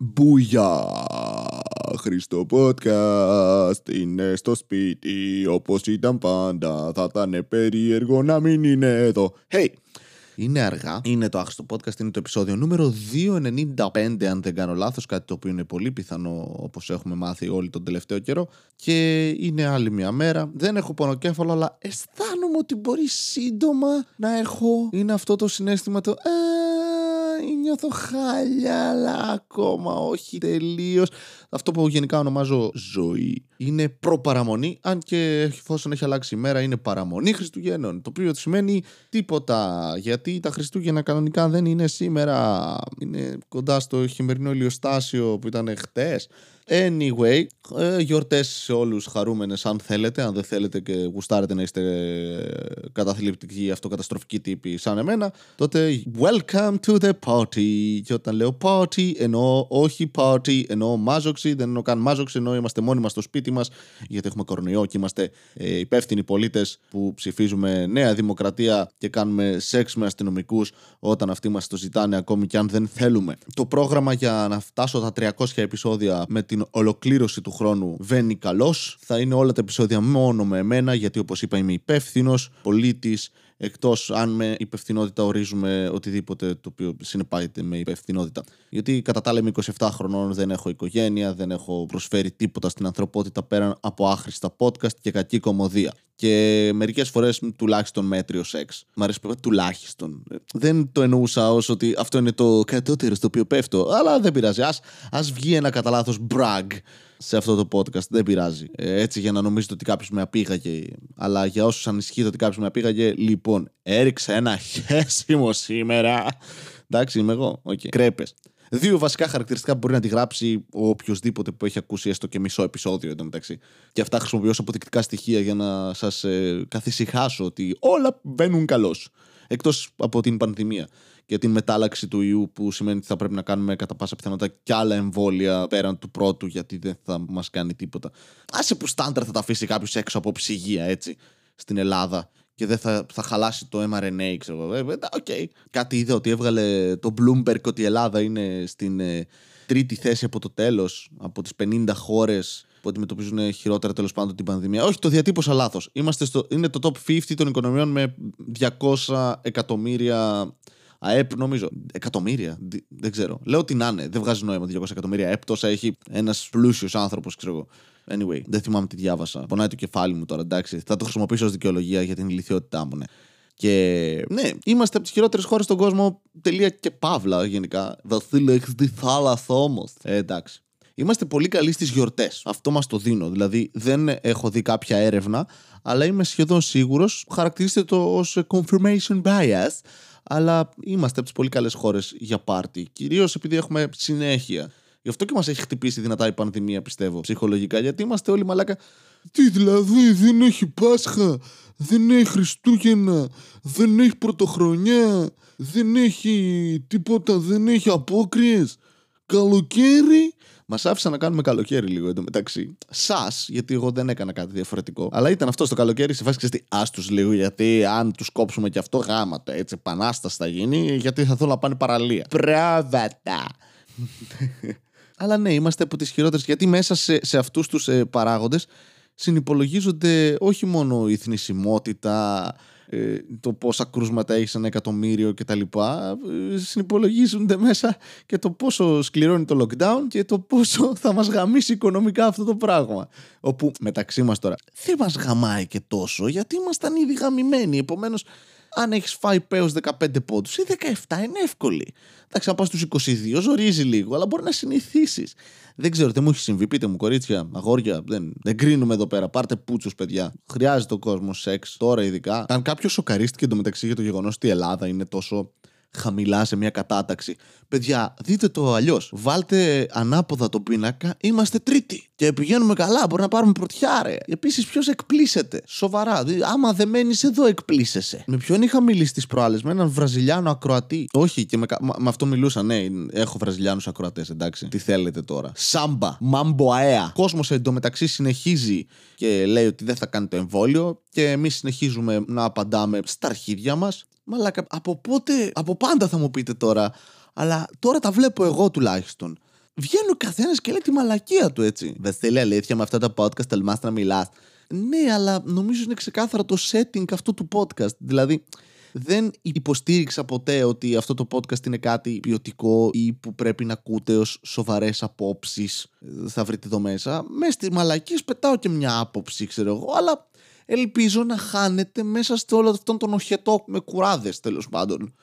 Μπούγια! Χριστό podcast είναι στο σπίτι όπως ήταν πάντα. Θα ήταν περίεργο να μην είναι εδώ. Hey! Είναι αργά, είναι το άχρηστο podcast, είναι το επεισόδιο νούμερο 295 αν δεν κάνω λάθος. Κάτι το οποίο είναι πολύ πιθανό όπως έχουμε μάθει όλοι τον τελευταίο καιρό. Και είναι άλλη μια μέρα, δεν έχω πονοκέφαλο αλλά αισθάνομαι ότι μπορεί σύντομα να έχω. Είναι αυτό το συνέστημα το... «Ε, νιώθω χάλια, αλλά ακόμα όχι τελείως. Αυτό που γενικά ονομάζω ζωή είναι προπαραμονή, αν και εφόσον έχει αλλάξει η μέρα, είναι παραμονή Χριστουγέννων. Το οποίο σημαίνει τίποτα, γιατί τα Χριστούγεννα κανονικά δεν είναι σήμερα. Είναι κοντά στο χειμερινό ηλιοστάσιο που ήταν χτες. Anyway, ε, γιορτές σε όλους χαρούμενες αν θέλετε. Αν δεν θέλετε και γουστάρετε να είστε ε, καταθλιπτικοί αυτοκαταστροφικοί τύποι σαν εμένα, τότε welcome to the party. Και όταν λέω party, εννοώ όχι party, εννοώ μάζοξη. Δεν εννοώ καν μάζοξη, εννοώ είμαστε μόνοι μας στο σπίτι μας, γιατί έχουμε κορονοϊό και είμαστε ε, υπεύθυνοι πολίτες που ψηφίζουμε νέα δημοκρατία και κάνουμε σεξ με αστυνομικούς όταν αυτοί μας το ζητάνε ακόμη και αν δεν θέλουμε. Το πρόγραμμα για να φτάσω τα 300 επεισόδια με την ολοκλήρωση του χρόνου βαίνει καλώ. Θα είναι όλα τα επεισόδια μόνο με εμένα, γιατί όπως είπα είμαι υπεύθυνος πολίτης. Εκτός αν με υπευθυνότητα ορίζουμε οτιδήποτε το οποίο συνεπάγεται με υπευθυνότητα. Γιατί κατά τα άλλα είμαι 27 χρονών, δεν έχω οικογένεια, δεν έχω προσφέρει τίποτα στην ανθρωπότητα πέραν από άχρηστα podcast και κακή κομμωδία. Και μερικές φορές τουλάχιστον μέτριο σεξ. Μ' αρέσει που τουλάχιστον. Δεν το εννοούσα ως ότι αυτό είναι το κατώτερο στο οποίο πέφτω, αλλά δεν πειράζει. Α βγει ένα κατά λάθος brag σε αυτό το podcast. Δεν πειράζει. Ε, έτσι για να νομίζετε ότι κάποιος με απήγαγε. Αλλά για όσους ανησυχείτε ότι κάποιος με απήγαγε, λοιπόν, έριξα ένα χέσιμο σήμερα. Εντάξει, είμαι εγώ. Okay. Κρέπες. Δύο βασικά χαρακτηριστικά που μπορεί να τη γράψει ο οποιοδήποτε που έχει ακούσει έστω και μισό επεισόδιο εντωμεταξύ. Και αυτά χρησιμοποιώ ως αποδεικτικά στοιχεία για να σας ε, καθησυχάσω ότι όλα βαίνουν καλώς. Εκτός από την πανδημία και την μετάλλαξη του ιού που σημαίνει ότι θα πρέπει να κάνουμε κατά πάσα πιθανότητα κι άλλα εμβόλια πέραν του πρώτου γιατί δεν θα μας κάνει τίποτα. Άσε που στάνταρ θα τα αφήσει κάποιος έξω από ψυγεία έτσι στην Ελλάδα και δεν θα, θα χαλάσει το mRNA, ξέρω εγώ. Ε, okay. Κάτι είδα ότι έβγαλε το Bloomberg ότι η Ελλάδα είναι στην ε, τρίτη θέση από το τέλος, από τις 50 χώρες που αντιμετωπίζουν χειρότερα τέλος πάντων την πανδημία. Όχι, το διατύπωσα λάθος. Είναι το top 50 των οικονομιών με 200 εκατομμύρια ΑΕΠ, νομίζω. Εκατομμύρια. Δεν ξέρω. Λέω ότι να είναι. Δεν βγάζει νόημα 200 εκατομμύρια ΑΕΠ. Τόσα έχει ένας πλούσιος άνθρωπος, ξέρω εγώ. Anyway, δεν θυμάμαι τι διάβασα. Πονάει το κεφάλι μου τώρα, εντάξει. Θα το χρησιμοποιήσω ως δικαιολογία για την ηλικιότητά μου, ναι. Και ναι, είμαστε από τις χειρότερες χώρες στον κόσμο. Τελεία και παύλα γενικά. Βασίλειο, έχει δει θάλασσα όμως. Ε, εντάξει. Είμαστε πολύ καλοί στις γιορτές. Αυτό μας το δίνω. Δηλαδή, δεν έχω δει κάποια έρευνα, αλλά είμαι σχεδόν σίγουρος. Χαρακτηρίζεται το ως confirmation bias αλλά είμαστε από τις πολύ καλές χώρες για πάρτι. Κυρίως επειδή έχουμε συνέχεια. Γι' αυτό και μας έχει χτυπήσει δυνατά η πανδημία, πιστεύω, ψυχολογικά. Γιατί είμαστε όλοι μαλάκα. Τι δηλαδή, δεν έχει Πάσχα, δεν έχει Χριστούγεννα, δεν έχει Πρωτοχρονιά, δεν έχει τίποτα, δεν έχει απόκριες. Καλοκαίρι Μας άφησαν να κάνουμε καλοκαίρι λίγο εντωμεταξύ. Σας, γιατί εγώ δεν έκανα κάτι διαφορετικό. Αλλά ήταν αυτό το καλοκαίρι σε φάση ξέρετε, άστου λίγο, γιατί αν τους κόψουμε και αυτό, γάματα έτσι. Επανάσταση θα γίνει, γιατί θα θέλω να πάνε παραλία. Πράβατα. Αλλά ναι, είμαστε από τις χειρότερες, γιατί μέσα σε, σε αυτούς τους ε, παράγοντες συνυπολογίζονται όχι μόνο η θνησιμότητα, ε, το πόσα κρούσματα έχεις ένα εκατομμύριο κτλ. Ε, συνυπολογίζονται μέσα και το πόσο σκληρώνει το lockdown και το πόσο θα μας γαμίσει οικονομικά αυτό το πράγμα. Όπου μεταξύ μας τώρα δεν μας γαμάει και τόσο γιατί ήμασταν ήδη γαμημένοι. Επομένως αν έχεις φάει πέος 15 πόντους ή 17 είναι εύκολη. Εντάξει, αν πας στους 22, ζορίζει λίγο, αλλά μπορεί να συνηθίσεις. Δεν ξέρω, τι μου έχει συμβεί. Πείτε μου, κορίτσια, αγόρια, δεν, δεν κρίνουμε εδώ πέρα. Πάρτε πούτσους, παιδιά. Χρειάζεται ο κόσμος σεξ τώρα, ειδικά. Αν κάποιος σοκαρίστηκε εντωμεταξύ για το γεγονός ότι η Ελλάδα είναι τόσο χαμηλά σε μια κατάταξη. Παιδιά, δείτε το αλλιώς. Βάλτε ανάποδα τον πίνακα, είμαστε τρίτη. Και πηγαίνουμε καλά, μπορεί να πάρουμε πρωτιά, ρε. Επίσης, ποιος εκπλήσεται; Σοβαρά. άμα δεν μένεις εδώ, εκπλήσεσαι. Με ποιον είχα μιλήσει τις προάλλες, με έναν Βραζιλιάνο ακροατή; Όχι, και με, με αυτό μιλούσα, ναι, έχω Βραζιλιάνους ακροατές, εντάξει. Τι θέλετε τώρα; Σάμπα, μάμπο αέα. Κόσμος εντωμεταξύ συνεχίζει και λέει ότι δεν θα κάνει το εμβόλιο και εμείς συνεχίζουμε να απαντάμε στα αρχίδια μας. Μαλάκα, από πότε, από πάντα θα μου πείτε τώρα, αλλά τώρα τα βλέπω εγώ τουλάχιστον. βγαίνει ο καθένας και λέει τη μαλακία του έτσι. Βασίλη, αλήθεια με αυτά τα podcast τολμάς να μιλάς. Ναι, αλλά νομίζω είναι ξεκάθαρο το setting αυτού του podcast. Δηλαδή, δεν υποστήριξα ποτέ ότι αυτό το podcast είναι κάτι ποιοτικό ή που πρέπει να ακούτε ως σοβαρές απόψεις. Θα βρείτε εδώ μέσα. Μέσα στη μαλακή πετάω και μια άποψη, ξέρω εγώ, αλλά ελπίζω να χάνετε μέσα σε όλο αυτόν τον οχετό με κουράδες τέλος πάντων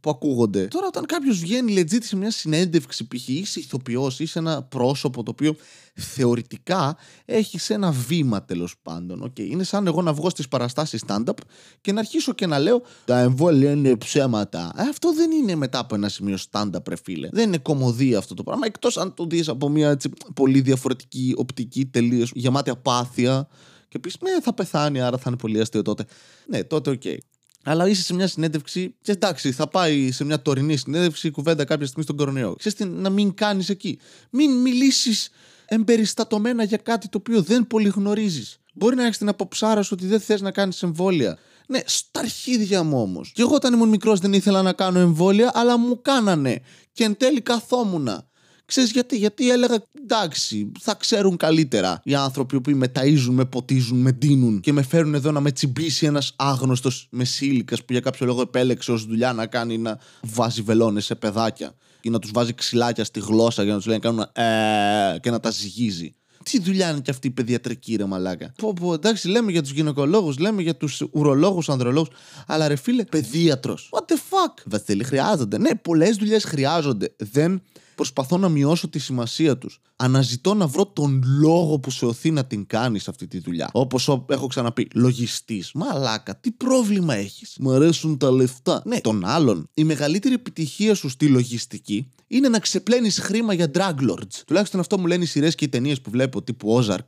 που ακούγονται. Τώρα, όταν κάποιος βγαίνει legit σε μια συνέντευξη, π.χ. είσαι ηθοποιός ή σε ένα πρόσωπο το οποίο θεωρητικά έχει σε ένα βήμα τέλος πάντων. Okay. Είναι σαν εγώ να βγω στις παραστάσεις stand-up και να αρχίσω και να λέω Τα εμβόλια είναι ψέματα. Ε, αυτό δεν είναι μετά από ένα σημείο stand-up, ρε φίλε. Δεν είναι κομμωδία αυτό το πράγμα. Εκτός αν το δεις από μια έτσι, πολύ διαφορετική οπτική, τελείως γεμάτη απάθεια και πεις, Ναι, θα πεθάνει, άρα θα είναι πολύ αστείο τότε. Ναι, τότε OK. Okay. Αλλά είσαι σε μια συνέντευξη και εντάξει, θα πάει σε μια τωρινή συνέντευξη η κουβέντα κάποια στιγμή στον κορονοϊό. Ξέρεις τι, να μην κάνεις εκεί. Μην μιλήσεις εμπεριστατωμένα για κάτι το οποίο δεν πολύ γνωρίζεις. Μπορεί να έχεις την αποψάρα σου ότι δεν θες να κάνεις εμβόλια. Ναι, στα αρχίδια μου όμως. Και εγώ όταν ήμουν μικρός δεν ήθελα να κάνω εμβόλια, αλλά μου κάνανε. Και εν τέλει καθόμουνα. Ξέρεις γιατί, γιατί έλεγα εντάξει, θα ξέρουν καλύτερα οι άνθρωποι που με ταΐζουν, με ποτίζουν, με ντύνουν και με φέρουν εδώ να με τσιμπήσει ένας άγνωστος μεσήλικας που για κάποιο λόγο επέλεξε ως δουλειά να κάνει να βάζει βελόνες σε παιδάκια ή να τους βάζει ξυλάκια στη γλώσσα για να τους λέει να κάνουν ε, και να τα ζυγίζει. Τι δουλειά είναι και αυτή η παιδιατρική, ρε μαλάκα. Πω, πω, εντάξει, λέμε για τους γυναικολόγους, λέμε για τους ουρολόγους, ανδρολόγους. Αλλά ρε φίλε, παιδίατρος. What the fuck; Βασίλη, χρειάζονται. Ναι, πολλές δουλειές χρειάζονται. Δεν προσπαθώ να μειώσω τη σημασία τους. Αναζητώ να βρω τον λόγο που σε οθεί να την κάνεις αυτή τη δουλειά. Όπως έχω ξαναπεί, λογιστής. Μαλάκα, τι πρόβλημα έχεις; Μου αρέσουν τα λεφτά. Ναι, τον άλλον. Η μεγαλύτερη επιτυχία σου στη λογιστική είναι να ξεπλένεις χρήμα για drug lords. Τουλάχιστον αυτό μου λένε οι σειρές και οι ταινίες που βλέπω, τύπου Ozark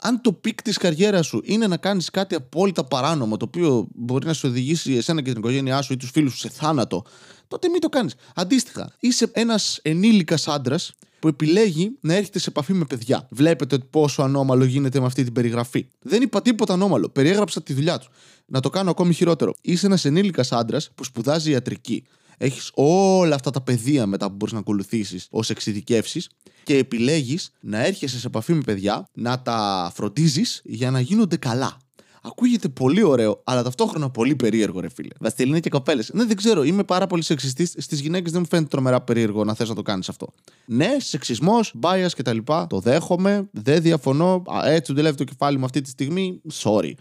αν το peak της καριέρας σου είναι να κάνεις κάτι απόλυτα παράνομο, το οποίο μπορεί να σου οδηγήσει εσένα και την οικογένειά σου ή τους φίλους σου σε θάνατο, τότε μην το κάνεις. Αντίστοιχα, είσαι ένας ενήλικας άντρας που επιλέγει να έρχεται σε επαφή με παιδιά. Βλέπετε πόσο ανώμαλο γίνεται με αυτή την περιγραφή. Δεν είπα τίποτα ανώμαλο. Περιέγραψα τη δουλειά τους. Να το κάνω ακόμη χειρότερο. Είσαι ένας ενήλικας άντρας που σπουδάζει ιατρική. Έχεις όλα αυτά τα πεδία μετά που μπορείς να ακολουθήσεις ως εξειδικεύσεις και επιλέγεις να έρχεσαι σε επαφή με παιδιά, να τα φροντίζεις για να γίνονται καλά. Ακούγεται πολύ ωραίο, αλλά ταυτόχρονα πολύ περίεργο, ρε φίλε. Βασιλίνε και κοπέλες. Ναι, δεν ξέρω, είμαι πάρα πολύ σεξιστής. Στις γυναίκες δεν μου φαίνεται τρομερά περίεργο να θες να το κάνεις αυτό. Ναι, σεξισμός, bias κτλ. Το δέχομαι, δεν διαφωνώ. έτσι δουλεύει το κεφάλι μου αυτή τη στιγμή. Sorry.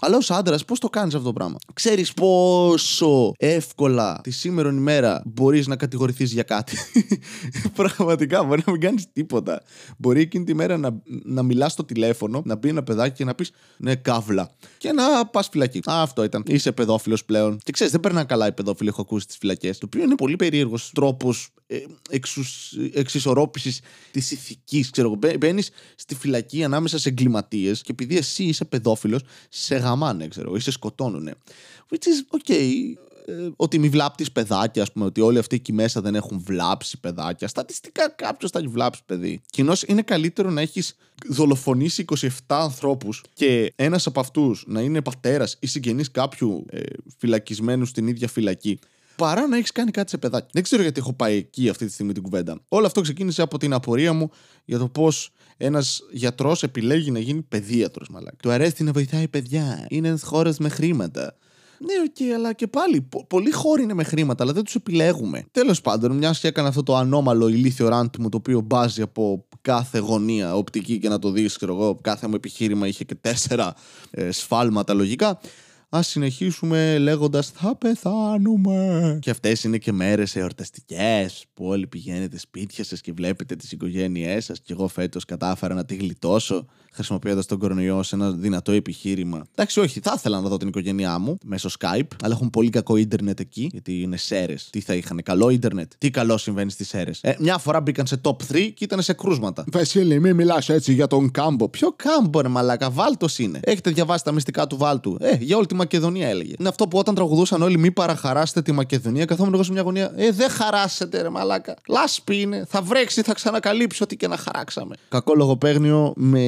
Αλλά ως άντρας, πώς το κάνεις αυτό το πράγμα; Ξέρεις πόσο εύκολα τη σήμερα ημέρα μπορείς να κατηγορηθείς για κάτι. Πραγματικά, μπορεί να μην κάνεις τίποτα. Μπορεί εκείνη τη μέρα να, να μιλάς στο τηλέφωνο, να μπει ένα παιδάκι και να πεις Ναι, καύλα. Και να πας φυλακή. Α, αυτό ήταν. Είσαι παιδόφιλος πλέον. Και ξέρεις, δεν περνά καλά οι παιδόφιλοι, έχω ακούσει τις φυλακές. Το οποίο είναι πολύ περίεργος τρόπος ε, εξισορρόπησης της ηθικής. Ξέρω μπαίνεις στη φυλακή ανάμεσα σε εγκληματίες και επειδή εσύ είσαι παιδόφιλος, σε γαμάνε, ξέρω, ή σε σκοτώνουνε. Which is okay. Ε, ότι μη βλάπτεις παιδάκια, ας πούμε, ότι όλοι αυτοί εκεί μέσα δεν έχουν βλάψει παιδάκια. Στατιστικά κάποιος θα έχει βλάψει παιδί. Κοινώς είναι καλύτερο να έχεις δολοφονήσει 27 ανθρώπους και ένας από αυτούς να είναι πατέρας ή συγγενή κάποιου ε, φυλακισμένου στην ίδια φυλακή παρά να έχεις κάνει κάτι σε παιδάκι. Δεν ξέρω γιατί έχω πάει εκεί αυτή τη στιγμή την κουβέντα. Όλο αυτό ξεκίνησε από την απορία μου για το πώς ένας γιατρός επιλέγει να γίνει παιδίατρος, μαλάκι. Του αρέσει να βοηθάει παιδιά. Είναι ένας χώρο με χρήματα. Ναι, OK, okay, αλλά και πάλι. Πο- πολλοί χώροι είναι με χρήματα, αλλά δεν τους επιλέγουμε. Τέλος πάντων, μιας και έκανα αυτό το ανώμαλο ηλίθιο rant μου, το οποίο μπάζει από κάθε γωνία οπτική και να το δεις, ξέρω εγώ, κάθε μου επιχείρημα είχε και τέσσερα ε, σφάλματα λογικά. Ας συνεχίσουμε λέγοντας Θα πεθάνουμε. Και αυτές είναι και μέρες εορταστικές που όλοι πηγαίνετε σπίτια σας και βλέπετε τις οικογένειές σας. Και εγώ φέτος κατάφερα να τη γλιτώσω χρησιμοποιώντας τον κορονοϊό σε ένα δυνατό επιχείρημα. Εντάξει, όχι, θα ήθελα να δω την οικογένειά μου μέσω Skype, αλλά έχουν πολύ κακό ίντερνετ εκεί, γιατί είναι σέρες. Τι θα είχαν, καλό ίντερνετ; Τι καλό συμβαίνει στις σέρες; Ε, μια φορά μπήκαν σε top 3 και ήταν σε κρούσματα. Βασίλη, μην μιλάς έτσι για τον κάμπο. Ποιο κάμπο, ρε μαλάκα, βάλτος είναι. Έχετε διαβάσει τα μυστικά του βάλτου; Ε, για όλη τη Μακεδονία έλεγε. Είναι αυτό που όταν τραγουδούσαν όλοι μη παραχαράσετε τη Μακεδονία, καθόμουν εγώ σε μια γωνία. Ε, δεν χαράσετε, ρε μαλάκα. Λάσπη είναι. Θα βρέξει, θα ξανακαλύψει ό,τι και να χαράξαμε. Κακό λογοπαίγνιο με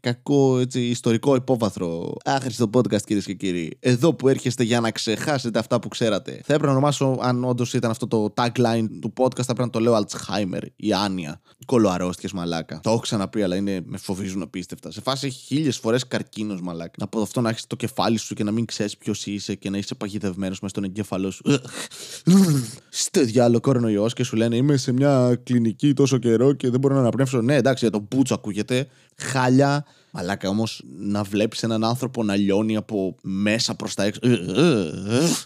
κακό έτσι, ιστορικό υπόβαθρο. Άχρηστο podcast, κυρίες και κύριοι. Εδώ που έρχεστε για να ξεχάσετε αυτά που ξέρατε. Θα έπρεπε να ονομάσω, αν όντως ήταν αυτό το tagline του podcast, θα έπρεπε να το λέω Alzheimer ή Άνοια. Κολοαρρώστιες μαλάκα. Το έχω ξαναπεί, αλλά είναι, με φοβίζουν απίστευτα. Σε φάση χίλιες φορές καρκίνος μαλάκα. Από αυτό να έχεις το κεφάλι σου και να μην ξέρει ποιος είσαι και να είσαι παγιδευμένος μες στον εγκέφαλό σου. Στο διάλογο κορονοϊός και σου λένε Είμαι σε μια κλινική τόσο καιρό και δεν μπορώ να αναπνεύσω. Ναι, εντάξει, για το μπούτσο ακούγεται. Χάλια. Μαλάκα όμως να βλέπεις έναν άνθρωπο να λιώνει από μέσα προς τα έξω.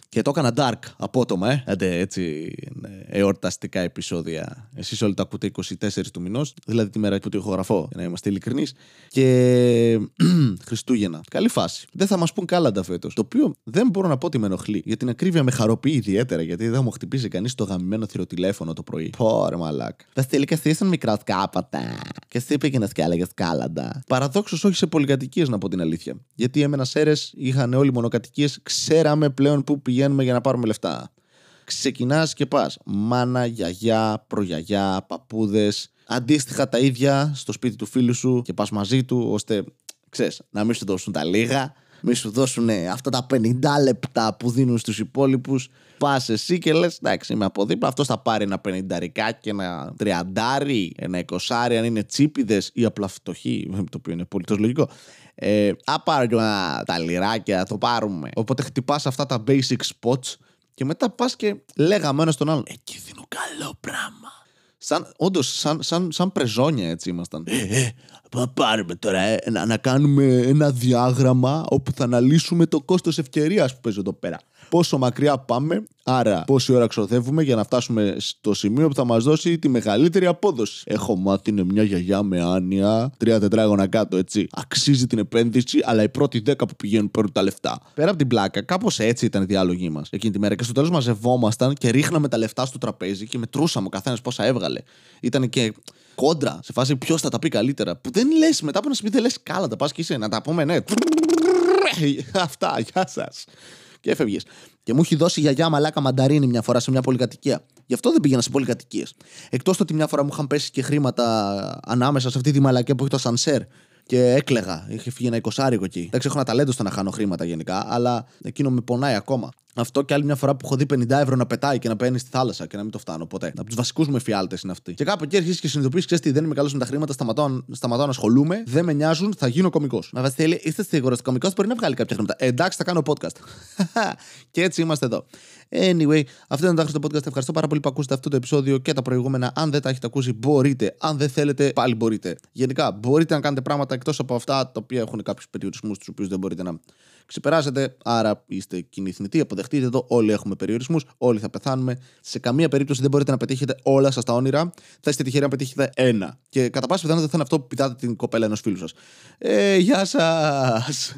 Και το έκανα dark απότομα, ε. Άντε έτσι ναι, εορταστικά επεισόδια. Εσείς όλοι τα ακούτε 24 του μηνός, δηλαδή τη μέρα που το ηχογραφώ, για να είμαστε ειλικρινείς. Και Χριστούγεννα. Καλή φάση. Δεν θα μας πούν κάλαντα φέτος. Το οποίο δεν μπορώ να πω ότι με ενοχλεί. Για την ακρίβεια με χαροποιεί ιδιαίτερα, γιατί δεν μου χτυπήσει κανείς το γαμμένο θηροτηλέφωνο το πρωί. Πόρε μαλάκα. Βασίλη, και εσύ ήσουν μικρό κάποτε. Και εσύ πήγαινες και έλεγες κάλαντα. Παραδόξως όχι σε πολυκατοικίες, να πω την αλήθεια. Γιατί έμενα σέρες, είχαν όλοι μονοκατοικίες, ξέραμε πλέον πού πηγαίνουμε για να πάρουμε λεφτά. Ξεκινάς και πας. Μάνα, γιαγιά, προγιαγιά, παππούδες. Αντίστοιχα τα ίδια στο σπίτι του φίλου σου και πας μαζί του, ώστε ξέρεις, να μην σου δώσουν τα λίγα, μην σου δώσουν αυτά τα 50 λεπτά που δίνουν στους υπόλοιπους. Πας εσύ και λες: Εντάξει, είμαι από δίπλα. Αυτός θα πάρει ένα πενηνταρικάκι, ένα τριαντάρι, ένα εικοσάρι, αν είναι τσίπιδες ή απλά φτωχοί, το οποίο είναι πολύ λογικό. Ε, α πάρω και τα λιράκια, το πάρουμε. Οπότε χτυπάς αυτά τα basic spots και μετά πας και λέγαμε ένα στον άλλον: Εκεί δίνω καλό πράγμα. Σαν, όντως, σαν, σαν, σαν πρεζόνια έτσι ήμασταν. Ε, ε, πάρουμε τώρα ε, να, να κάνουμε ένα διάγραμμα όπου θα αναλύσουμε το κόστος ευκαιρίας που παίζει εδώ πέρα πόσο μακριά πάμε, άρα πόση ώρα ξοδεύουμε για να φτάσουμε στο σημείο που θα μας δώσει τη μεγαλύτερη απόδοση. Έχω μάθει είναι μια γιαγιά με άνοια, τρία τετράγωνα κάτω, έτσι. Αξίζει την επένδυση, αλλά οι πρώτοι δέκα που πηγαίνουν παίρνουν τα λεφτά. Πέρα από την πλάκα, κάπως έτσι ήταν οι διάλογοι μας εκείνη τη μέρα. Και στο τέλος μαζευόμασταν και ρίχναμε τα λεφτά στο τραπέζι και μετρούσαμε ο καθένας πόσα έβγαλε. Ήταν και κόντρα σε φάση ποιος θα τα πει καλύτερα. Που δεν λες μετά από ένα σπίτι, δεν λες καλά, τα πας και είσαι να τα πούμε, ναι. Αυτά, γεια σας και έφευγες. Και μου έχει δώσει γιαγιά μαλάκα μανταρίνη μια φορά σε μια πολυκατοικία. Γι' αυτό δεν πήγαινα σε πολυκατοικίες. Εκτός ότι μια φορά μου είχαν πέσει και χρήματα ανάμεσα σε αυτή τη μαλακία που έχει το σανσέρ. Και έκλεγα. Είχε φύγει ένα εικοσάρικο εκεί. Εντάξει, έχω ένα ταλέντο στο να χάνω χρήματα γενικά, αλλά εκείνο με πονάει ακόμα. Αυτό και άλλη μια φορά που έχω δει 50 ευρώ να πετάει και να παίρνει στη θάλασσα και να μην το φτάνω ποτέ. Από τους βασικούς μου εφιάλτες είναι αυτοί. Και κάπου εκεί αρχίζει και συνειδητοποιείς, ξέρεις τι, δεν είμαι καλός με τα χρήματα, σταματάω, σταματάω να ασχολούμαι, δεν με νοιάζουν, θα γίνω κωμικός. Μα Βασίλη, είστε σίγουρος ότι κωμικός μπορεί να βγάλει κάποια χρήματα. Ε, εντάξει, θα κάνω podcast. και έτσι είμαστε εδώ. Anyway, αυτό ήταν το άχρηστο podcast. Ευχαριστώ πάρα πολύ που ακούσατε αυτό το επεισόδιο και τα προηγούμενα. Αν δεν τα έχετε ακούσει, μπορείτε. Αν δεν θέλετε, πάλι μπορείτε. Γενικά, μπορείτε να κάνετε πράγματα εκτός από αυτά τα οποία έχουν κάποιους περιορισμούς, τους οποίους δεν μπορείτε να ξεπεράσετε. Άρα είστε κοινή θνητοί, αποδεχτείτε το. Όλοι έχουμε περιορισμούς, όλοι θα πεθάνουμε. Σε καμία περίπτωση δεν μπορείτε να πετύχετε όλα σας τα όνειρα. Θα είστε τυχεροί να πετύχετε ένα. Και κατά πάσα πιθανότητα θα είναι αυτό που πηδάτε την κοπέλα ενός φίλου σας. Ε, γεια σας!